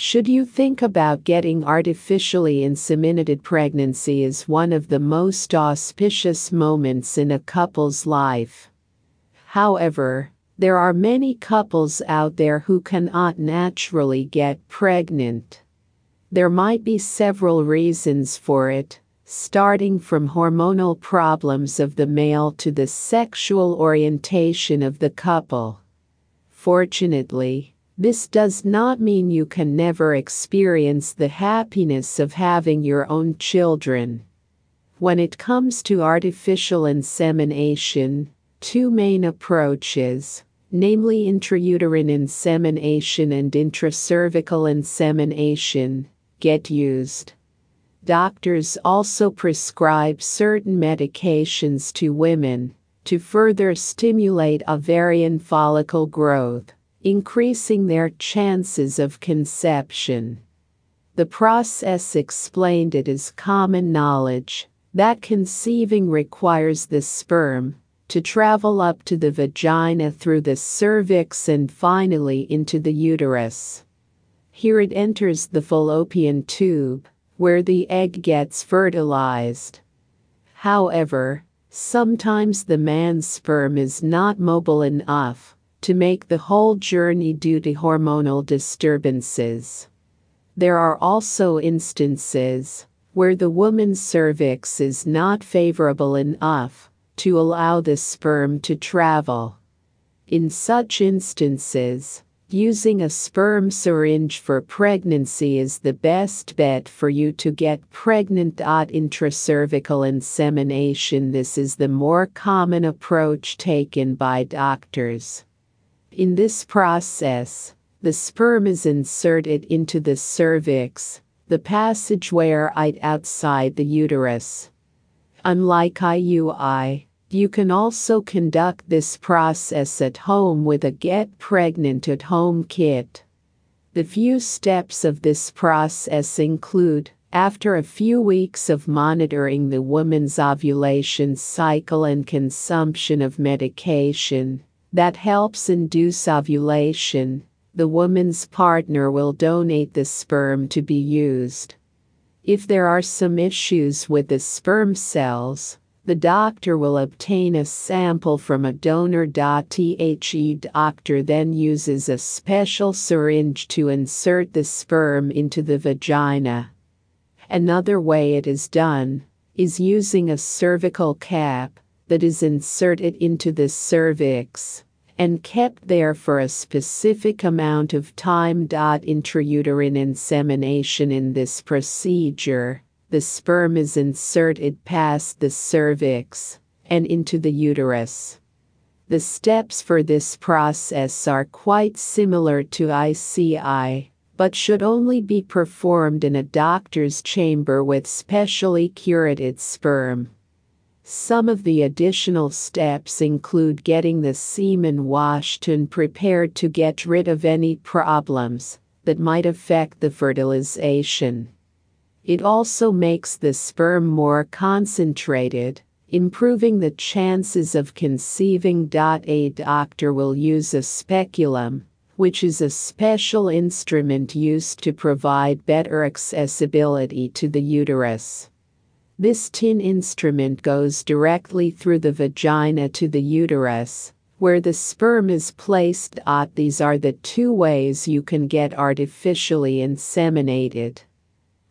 Should you think about getting artificially inseminated pregnancy is one of the most auspicious moments in a couple's life. However, there are many couples out there who cannot naturally get pregnant. There might be several reasons for it, starting from hormonal problems of the male to the sexual orientation of the couple. Fortunately, this does not mean you can never experience the happiness of having your own children. When it comes to artificial insemination, two main approaches, namely intrauterine insemination and intracervical insemination, get used. Doctors also prescribe certain medications to women to further stimulate ovarian follicle growth increasing their chances of conception. The process explained it is common knowledge that conceiving requires the sperm to travel up to the vagina through the cervix and finally into the uterus. Here it enters the fallopian tube, where the egg gets fertilized. However, sometimes the man's sperm is not mobile enough to make the whole journey due to hormonal disturbances. There are also instances where the woman's cervix is not favorable enough to allow the sperm to travel. In such instances, using a sperm syringe for pregnancy is the best bet for you to get pregnant. Intracervical insemination This is the more common approach taken by doctors. In this process, the sperm is inserted into the cervix, the passageway it outside the uterus. Unlike IUI, you can also conduct this process at home with a Get Pregnant at Home kit. The few steps of this process include after a few weeks of monitoring the woman's ovulation cycle and consumption of medication, that helps induce ovulation, the woman's partner will donate the sperm to be used. If there are some issues with the sperm cells, the doctor will obtain a sample from a donor. The doctor then uses a special syringe to insert the sperm into the vagina. Another way it is done is using a cervical cap that is inserted into the cervix and kept there for a specific amount of time. Intrauterine insemination in this procedure, the sperm is inserted past the cervix and into the uterus. The steps for this process are quite similar to ICI, but should only be performed in a doctor's chamber with specially curated sperm. Some of the additional steps include getting the semen washed and prepared to get rid of any problems that might affect the fertilization. It also makes the sperm more concentrated, improving the chances of conceiving. A doctor will use a speculum, which is a special instrument used to provide better accessibility to the uterus. This tin instrument goes directly through the vagina to the uterus, where the sperm is placed. These are the two ways you can get artificially inseminated.